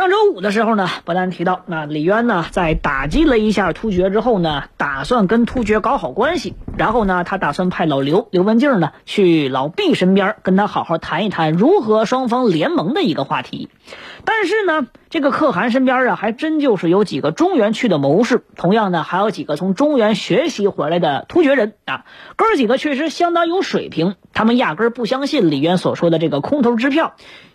上周五的时候呢，博南提到，那李渊呢在打击了一下突厥之后呢，打算跟突厥搞好关系，然后呢，他打算派老刘刘文静呢去老毕身边，跟他好好谈一谈如何双方联盟的一个话题。但是呢，这个可汗身边啊，还真就是有几个中原去的谋士，同样呢，还有几个从中原学习回来的突厥人啊，哥几个确实相当有水平，他们压根不相信李渊所说的这个空头支票，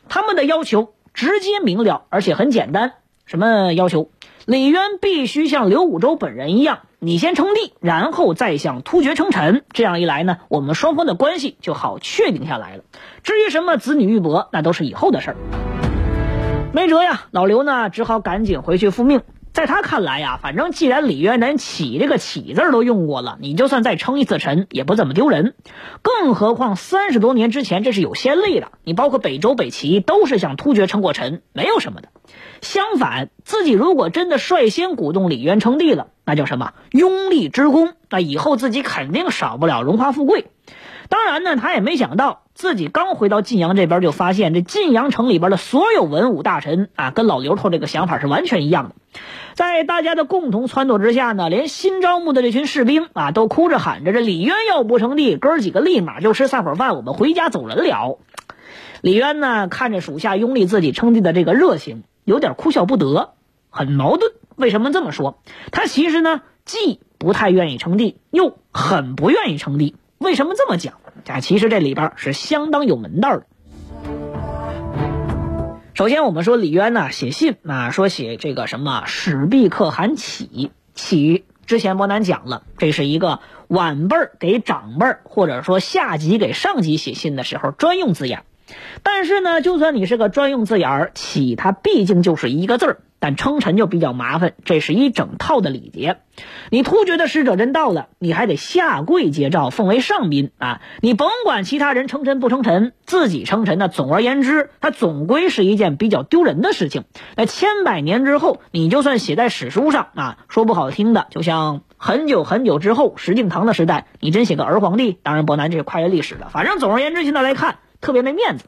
他们的要求。直接明了，而且很简单。什么要求？李渊必须像刘武周本人一样，你先称帝，然后再向突厥称臣。这样一来呢，我们双方的关系就好确定下来了。至于什么子女玉帛，那都是以后的事儿。没辙呀，老刘呢只好赶紧回去复命。在他看来呀，反正既然李渊连起这个起字都用过了，你就算再称一次臣也不怎么丢人。更何况三十多年之前这是有先例的，你包括北周、北齐都是向突厥称过臣，没有什么的。相反，自己如果真的率先鼓动李渊称帝了，那叫什么拥立之功？那以后自己肯定少不了荣华富贵。当然呢，他也没想到自己刚回到晋阳这边，就发现这晋阳城里边的所有文武大臣啊，跟老刘头这个想法是完全一样的。在大家的共同撺掇之下呢，连新招募的这群士兵啊，都哭着喊着：“这李渊要不成帝，哥几个立马就吃散伙饭，我们回家走人了。”李渊呢，看着属下拥立自己称帝的这个热情，有点哭笑不得，很矛盾。为什么这么说？他其实呢，既不太愿意称帝，又很不愿意称帝。为什么这么讲？啊，其实这里边是相当有门道的。首先，我们说李渊呢写信啊，说写这个什么始毕可汗启启。之前伯南讲了，这是一个晚辈儿给长辈儿或者说下级给上级写信的时候专用字眼。但是呢，就算你是个专用字眼儿，启它毕竟就是一个字儿。但称臣就比较麻烦，这是一整套的礼节。你突厥的使者真到了，你还得下跪接诏，奉为上宾啊！你甭管其他人称臣不称臣，自己称臣呢，总而言之，它总归是一件比较丢人的事情。那千百年之后，你就算写在史书上啊，说不好听的，就像很久很久之后石敬瑭的时代，你真写个儿皇帝，当然伯南这是跨越历史的。反正总而言之，现在来看特别没面子。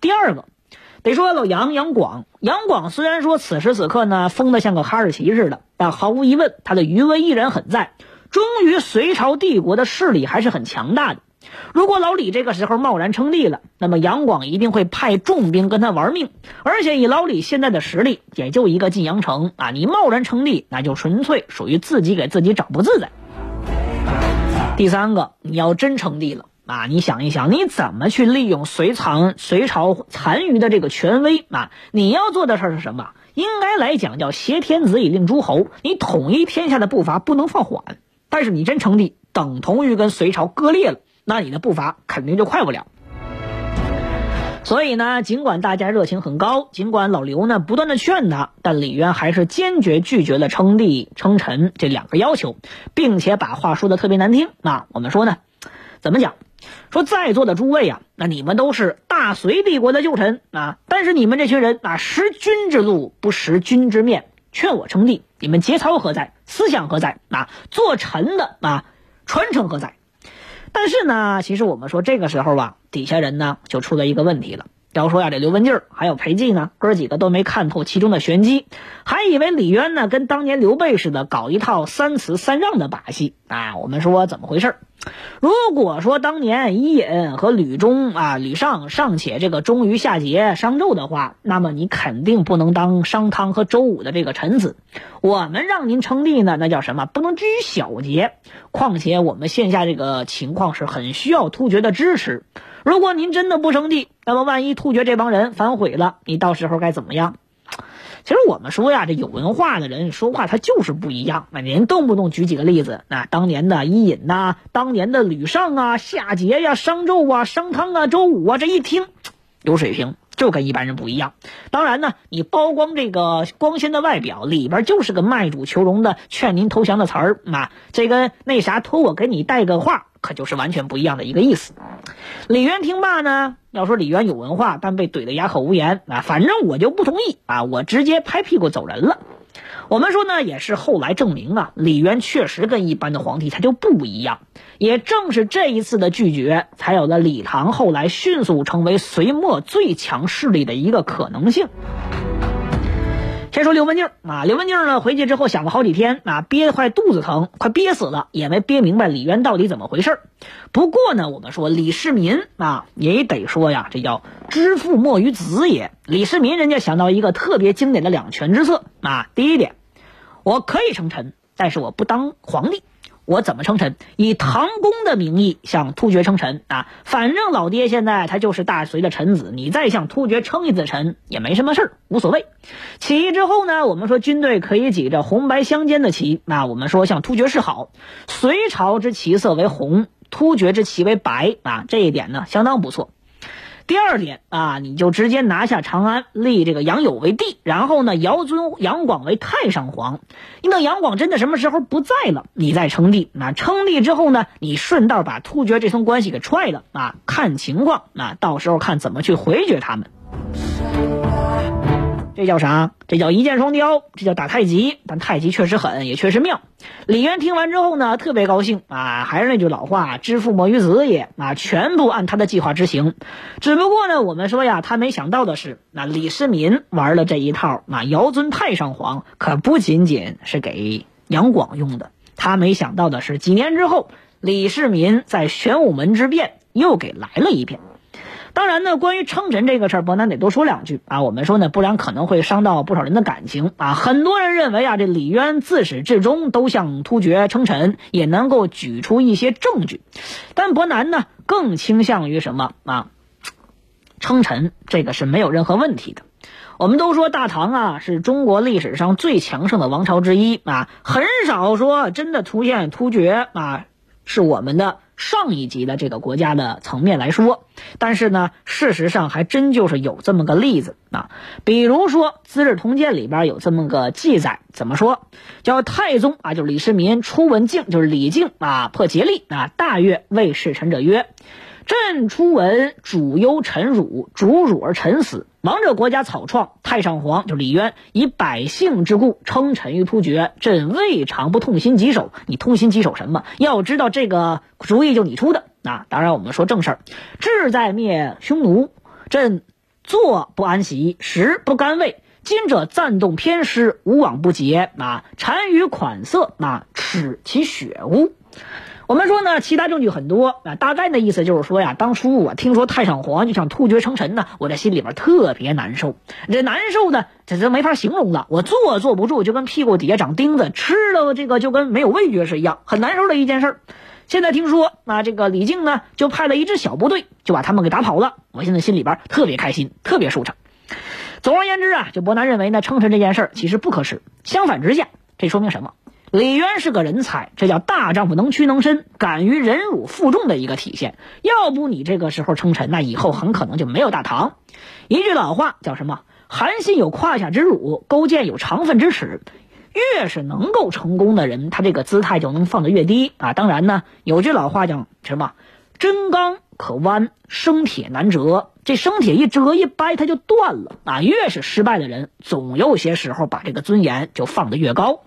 第二个。得说老杨杨广，杨广虽然说此时此刻呢疯得像个哈士奇似的，但毫无疑问，他的余威依然很在。终于，隋朝帝国的势力还是很强大的。如果老李这个时候贸然称帝了，那么杨广一定会派重兵跟他玩命。而且以老李现在的实力，也就一个晋阳城啊，你贸然称帝，那就纯粹属于自己给自己找不自在。第三个，你要真称帝了。啊，你想一想，你怎么去利用隋残隋朝残余的这个权威啊？你要做的事儿是什么？应该来讲叫挟天子以令诸侯，你统一天下的步伐不能放缓。但是你真称帝，等同于跟隋朝割裂了，那你的步伐肯定就快不了。所以呢，尽管大家热情很高，尽管老刘呢不断的劝他，但李渊还是坚决拒绝了称帝称臣这两个要求，并且把话说的特别难听。那我们说呢，怎么讲？说在座的诸位啊，那你们都是大隋帝国的旧臣啊，但是你们这群人啊，识君之路不识君之面，劝我称帝，你们节操何在？思想何在？啊，做臣的啊，传承何在？但是呢，其实我们说这个时候啊，底下人呢就出了一个问题了。要说呀，这刘文静还有裴寂呢，哥几个都没看透其中的玄机，还以为李渊呢跟当年刘备似的搞一套三辞三让的把戏啊。我们说怎么回事？如果说当年伊尹和吕中啊、吕尚尚且这个忠于夏桀、商纣的话，那么你肯定不能当商汤和周武的这个臣子。我们让您称帝呢，那叫什么？不能拘于小节。况且我们线下这个情况是很需要突厥的支持。如果您真的不称帝，那么万一突厥这帮人反悔了，你到时候该怎么样？其实我们说呀，这有文化的人说话他就是不一样。那您动不动举几个例子，那当年的伊尹呐，当年的吕尚啊、夏桀呀、商纣啊、商汤啊、周武啊，这一听有水平。就跟一般人不一样。当然呢，你包光这个光鲜的外表，里边就是个卖主求荣的劝您投降的词儿啊，这跟那啥托我给你带个话，可就是完全不一样的一个意思。李渊听罢呢，要说李渊有文化，但被怼得哑口无言啊，反正我就不同意啊，我直接拍屁股走人了。我们说呢，也是后来证明啊，李渊确实跟一般的皇帝他就不一样。也正是这一次的拒绝，才有了李唐后来迅速成为隋末最强势力的一个可能性。先说刘文静啊，刘文静呢回去之后想了好几天啊，憋得快肚子疼，快憋死了，也没憋明白李渊到底怎么回事不过呢，我们说李世民啊，也得说呀，这叫知父莫于子也。李世民人家想到一个特别经典的两全之策啊，第一点，我可以称臣，但是我不当皇帝。我怎么称臣？以唐公的名义向突厥称臣啊！反正老爹现在他就是大隋的臣子，你再向突厥称一次臣也没什么事儿，无所谓。起义之后呢，我们说军队可以举着红白相间的旗，那我们说向突厥示好。隋朝之旗色为红，突厥之旗为白啊，这一点呢相当不错。第二点啊，你就直接拿下长安，立这个杨友为帝，然后呢，遥尊杨广为太上皇。你等杨广真的什么时候不在了，你再称帝。那称帝之后呢，你顺道把突厥这层关系给踹了啊，看情况啊，到时候看怎么去回绝他们。这叫啥？这叫一箭双雕，这叫打太极。但太极确实狠，也确实妙。李渊听完之后呢，特别高兴啊！还是那句老话，知父莫于子也啊！全部按他的计划执行。只不过呢，我们说呀，他没想到的是，那李世民玩了这一套，那尧尊太上皇可不仅仅是给杨广用的。他没想到的是，几年之后，李世民在玄武门之变又给来了一遍。当然呢，关于称臣这个事儿，伯南得多说两句啊。我们说呢，不然可能会伤到不少人的感情啊。很多人认为啊，这李渊自始至终都向突厥称臣，也能够举出一些证据。但伯南呢，更倾向于什么啊？称臣这个是没有任何问题的。我们都说大唐啊，是中国历史上最强盛的王朝之一啊，很少说真的出现突厥啊，是我们的。上一级的这个国家的层面来说，但是呢，事实上还真就是有这么个例子啊。比如说《资治通鉴》里边有这么个记载，怎么说？叫太宗啊，就是李世民初闻敬，就是李靖啊，破竭力啊，大悦，谓侍臣者曰。朕初闻主忧臣辱，主辱而臣死。亡者国家草创，太上皇就李渊以百姓之故称臣于突厥，朕未尝不痛心疾首。你痛心疾首什么？要知道这个主意就你出的 啊！当然我们说正事儿，志在灭匈奴，朕坐不安席，食不甘味。今者暂动偏师，无往不捷啊！单于款色啊，耻其血污。我们说呢，其他证据很多啊，大概的意思就是说呀，当初我听说太上皇就想突厥称臣呢，我这心里边特别难受，这难受呢，这这没法形容了，我坐坐不住，就跟屁股底下长钉子，吃了这个就跟没有味觉是一样，很难受的一件事。现在听说啊，这个李靖呢，就派了一支小部队，就把他们给打跑了，我现在心里边特别开心，特别舒畅。总而言之啊，就伯南认为呢，称臣这件事其实不可耻，相反之下，这说明什么？李渊是个人才，这叫大丈夫能屈能伸，敢于忍辱负重的一个体现。要不你这个时候称臣，那以后很可能就没有大唐。一句老话叫什么？韩信有胯下之辱，勾践有长奋之耻。越是能够成功的人，他这个姿态就能放得越低啊。当然呢，有句老话叫什么？真钢可弯，生铁难折。这生铁一折一掰，它就断了啊。越是失败的人，总有些时候把这个尊严就放得越高。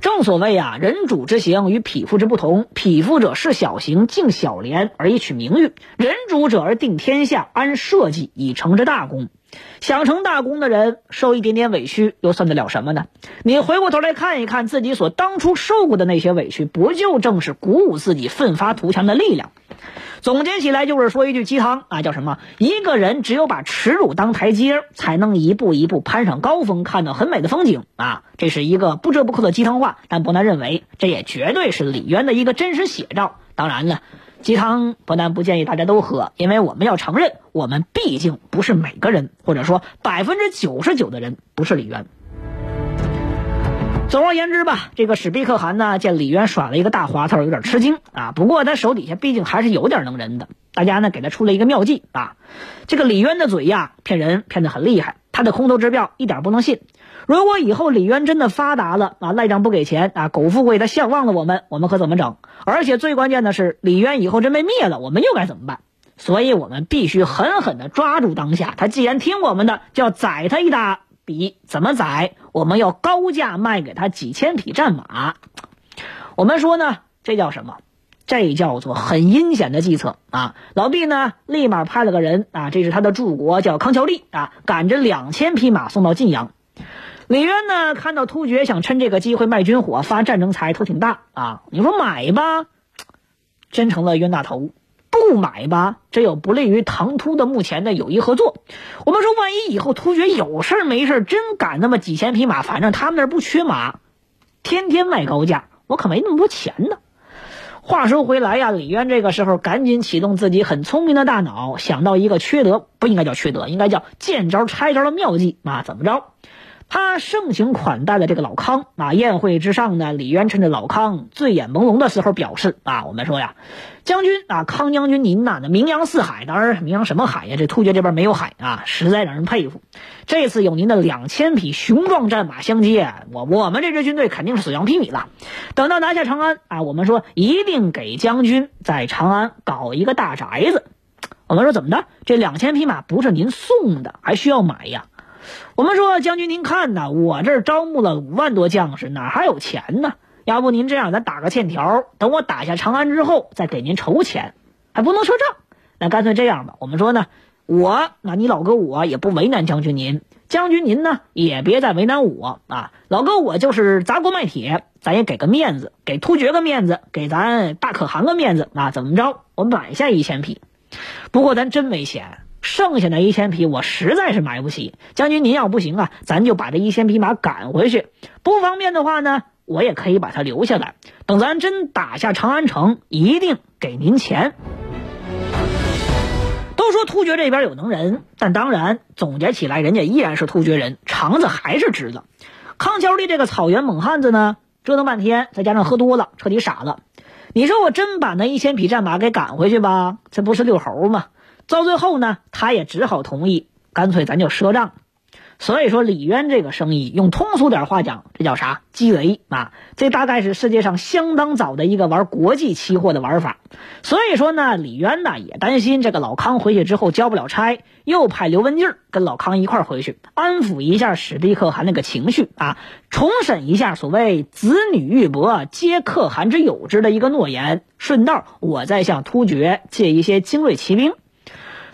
正所谓啊，人主之行与匹夫之不同。匹夫者事小行，敬小廉而以取名誉；人主者而定天下，安社稷以成之大功。想成大功的人，受一点点委屈又算得了什么呢？你回过头来看一看自己所当初受过的那些委屈，不就正是鼓舞自己奋发图强的力量？总结起来就是说一句鸡汤啊，叫什么？一个人只有把耻辱当台阶，才能一步一步攀上高峰，看到很美的风景啊！这是一个不折不扣的鸡汤话，但不难认为这也绝对是李渊的一个真实写照。当然了，鸡汤不但不建议大家都喝，因为我们要承认，我们毕竟不是每个人，或者说百分之九十九的人不是李渊。总而言之吧，这个史毕可汗呢，见李渊耍了一个大滑头，有点吃惊啊。不过他手底下毕竟还是有点能人的，大家呢给他出了一个妙计啊。这个李渊的嘴呀，骗人骗得很厉害，他的空头支票一点不能信。如果以后李渊真的发达了啊，赖账不给钱啊，苟富贵他相忘了我们，我们可怎么整？而且最关键的是，李渊以后真被灭了，我们又该怎么办？所以我们必须狠狠地抓住当下。他既然听我们的，就要宰他一大笔。怎么宰？我们要高价卖给他几千匹战马。我们说呢，这叫什么？这叫做很阴险的计策啊！老毕呢，立马派了个人啊，这是他的柱国，叫康乔利啊，赶着两千匹马送到晋阳。李渊呢，看到突厥想趁这个机会卖军火、发战争财，头挺大啊！你说买吧，真成了冤大头。不买吧，这又不利于唐突的目前的友谊合作。我们说，万一以后突厥有事没事真赶那么几千匹马，反正他们那儿不缺马，天天卖高价，我可没那么多钱呢。话说回来呀，李渊这个时候赶紧启动自己很聪明的大脑，想到一个缺德不应该叫缺德，应该叫见招拆招的妙计啊！怎么着？他盛情款待了这个老康啊，宴会之上呢，李渊趁着老康醉眼朦胧的时候表示啊，我们说呀，将军啊，康将军您呐，那名扬四海，当然名扬什么海呀？这突厥这边没有海啊，实在让人佩服。这次有您的两千匹雄壮战马相接，我我们这支军队肯定是所向披靡了。等到拿下长安啊，我们说一定给将军在长安搞一个大宅子。我们说怎么的？这两千匹马不是您送的，还需要买呀？我们说将军，您看呐，我这儿招募了五万多将士，哪还有钱呢？要不您这样，咱打个欠条，等我打下长安之后再给您筹钱，还不能赊账。那干脆这样吧，我们说呢，我那你老哥我也不为难将军您，将军您呢也别再为难我啊。老哥我就是砸锅卖铁，咱也给个面子，给突厥个面子，给咱大可汗个面子啊。怎么着？我买下一千匹，不过咱真没钱。剩下那一千匹我实在是买不起，将军您要不行啊，咱就把这一千匹马赶回去。不方便的话呢，我也可以把它留下来，等咱真打下长安城，一定给您钱。都说突厥这边有能人，但当然总结起来，人家依然是突厥人，肠子还是直的。康乔利这个草原猛汉子呢，折腾半天，再加上喝多了，彻底傻了。你说我真把那一千匹战马给赶回去吧？这不是遛猴吗？到最后呢，他也只好同意，干脆咱就赊账。所以说，李渊这个生意，用通俗点话讲，这叫啥？积雷啊！这大概是世界上相当早的一个玩国际期货的玩法。所以说呢，李渊呢也担心这个老康回去之后交不了差，又派刘文静跟老康一块回去，安抚一下史毕可汗那个情绪啊，重审一下所谓子女玉帛皆可汗之有之的一个诺言。顺道，我再向突厥借一些精锐骑兵。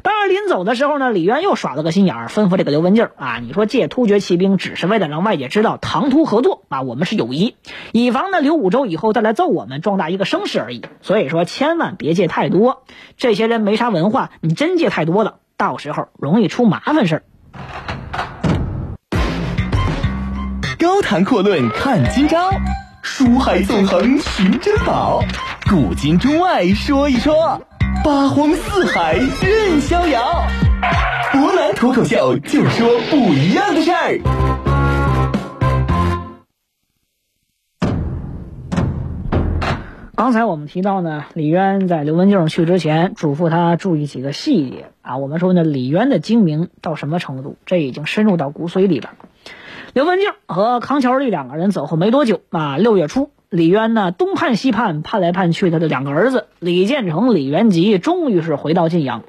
当然，临走的时候呢，李渊又耍了个心眼儿，吩咐这个刘文静啊，你说借突厥骑兵，只是为了让外界知道唐突合作啊，我们是友谊，以防呢刘武周以后再来揍我们，壮大一个声势而已。所以说，千万别借太多，这些人没啥文化，你真借太多了，到时候容易出麻烦事儿。高谈阔论看今朝，书海纵横寻珍宝，古今中外说一说。八荒四海任逍遥，湖南脱口秀就说不一样的事儿。刚才我们提到呢，李渊在刘文静去之前嘱咐他注意几个细节啊。我们说呢，李渊的精明到什么程度？这已经深入到骨髓里了。刘文静和康乔丽两个人走后没多久啊，六月初。李渊呢，东盼西盼，盼来盼去，他的两个儿子李建成、李元吉终于是回到晋阳。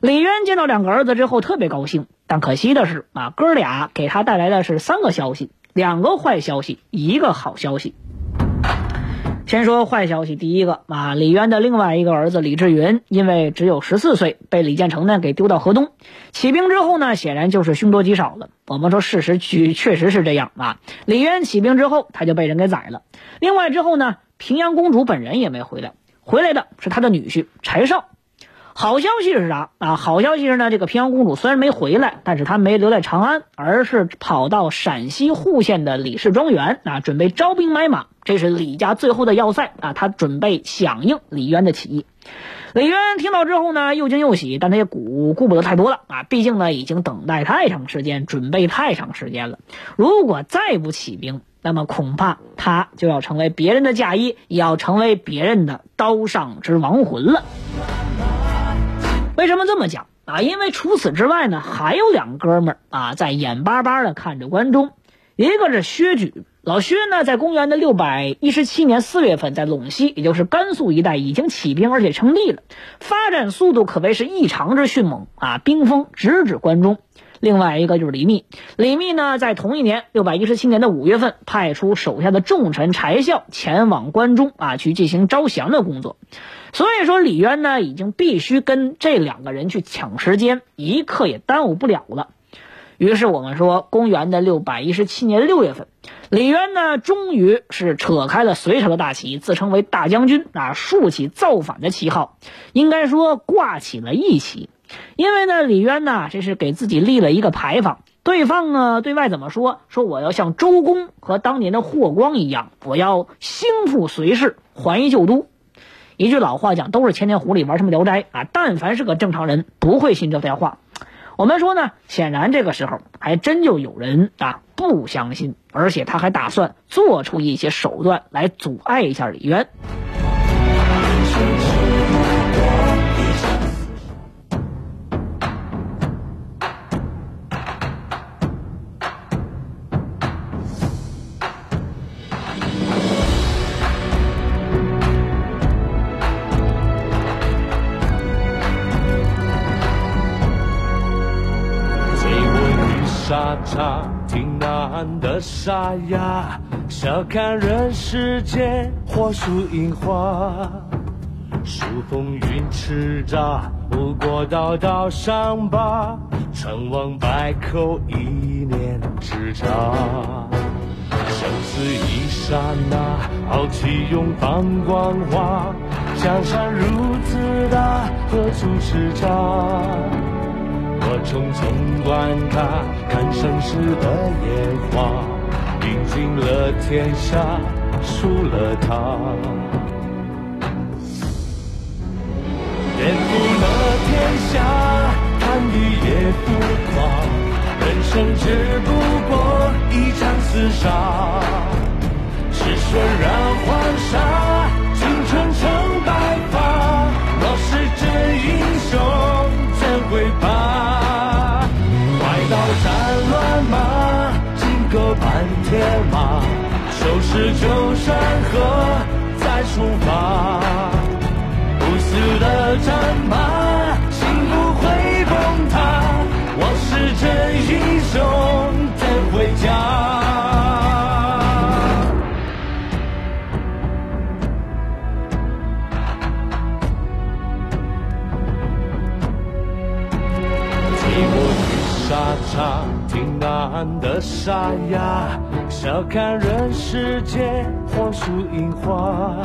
李渊见到两个儿子之后特别高兴，但可惜的是啊，哥俩给他带来的是三个消息：两个坏消息，一个好消息。先说坏消息，第一个啊，李渊的另外一个儿子李志云，因为只有十四岁，被李建成呢给丢到河东。起兵之后呢，显然就是凶多吉少了。我们说事实确确实是这样啊。李渊起兵之后，他就被人给宰了。另外之后呢，平阳公主本人也没回来，回来的是他的女婿柴绍。好消息是啥啊？好消息是呢，这个平阳公主虽然没回来，但是她没留在长安，而是跑到陕西户县的李氏庄园啊，准备招兵买马。这是李家最后的要塞啊，他准备响应李渊的起义。李渊听到之后呢，又惊又喜，但他也顾顾不得太多了啊，毕竟呢已经等待太长时间，准备太长时间了。如果再不起兵，那么恐怕他就要成为别人的嫁衣，也要成为别人的刀上之亡魂了。为什么这么讲啊？因为除此之外呢，还有两哥们儿啊，在眼巴巴的看着关中。一个是薛举，老薛呢，在公元的六百一十七年四月份，在陇西，也就是甘肃一带，已经起兵，而且称帝了，发展速度可谓是异常之迅猛啊！兵锋直指关中。另外一个就是李密，李密呢，在同一年六百一十七年的五月份，派出手下的重臣柴孝前往关中啊，去进行招降的工作。所以说，李渊呢，已经必须跟这两个人去抢时间，一刻也耽误不了了。于是我们说，公元的六百一十七年六月份，李渊呢，终于是扯开了隋朝的大旗，自称为大将军啊，竖起造反的旗号，应该说挂起了义旗。因为呢，李渊呢，这是给自己立了一个牌坊。对方呢，对外怎么说？说我要像周公和当年的霍光一样，我要兴复隋氏，还一旧都。一句老话讲，都是千年狐狸玩什么聊斋啊！但凡是个正常人，不会信这番话。我们说呢，显然这个时候还真就有人啊不相信，而且他还打算做出一些手段来阻碍一下李渊。听呐喊的沙哑，笑看人世间，火树银花，数风云叱咤，不过道道伤疤，成王败寇一念之差。生死一刹那，豪气永放光华，江山如此大，何处是家？我匆匆观看，看盛世的烟花，赢尽了天下，输了他，颠覆了天下，贪欲也浮夸，人生只不过一场厮杀，是血染黄沙，青春成白发，若是真英雄，会怕？战乱麻，金戈伴铁马，收拾旧山河再出发。不死的战马，心不会崩塌。我是真英雄，的沙哑，笑看人世间，黄树银花，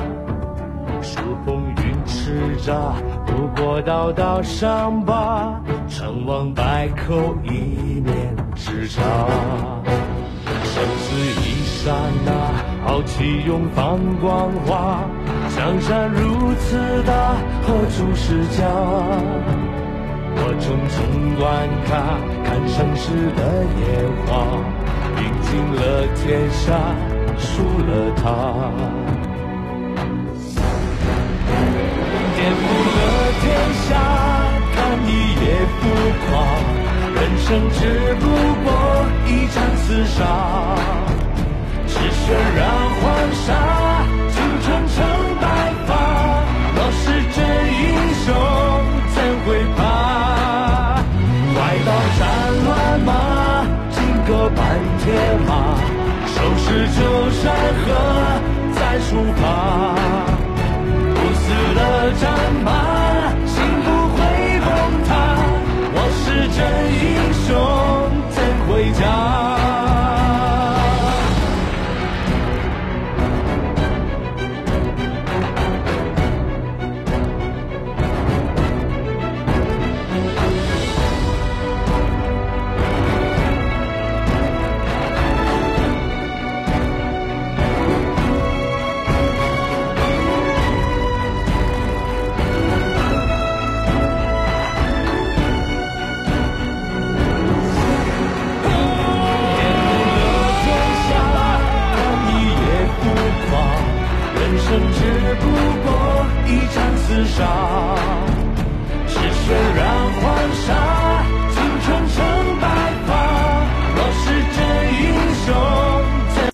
数风云叱咤，不过道道伤疤，成王败寇一念之差，生死一刹那，豪气永放光华，江山如此大，何处是家？我匆匆观看，看盛世的烟花，赢尽了天下，输了他，颠覆了天下，看一夜浮夸。人生只不过一场厮杀，是血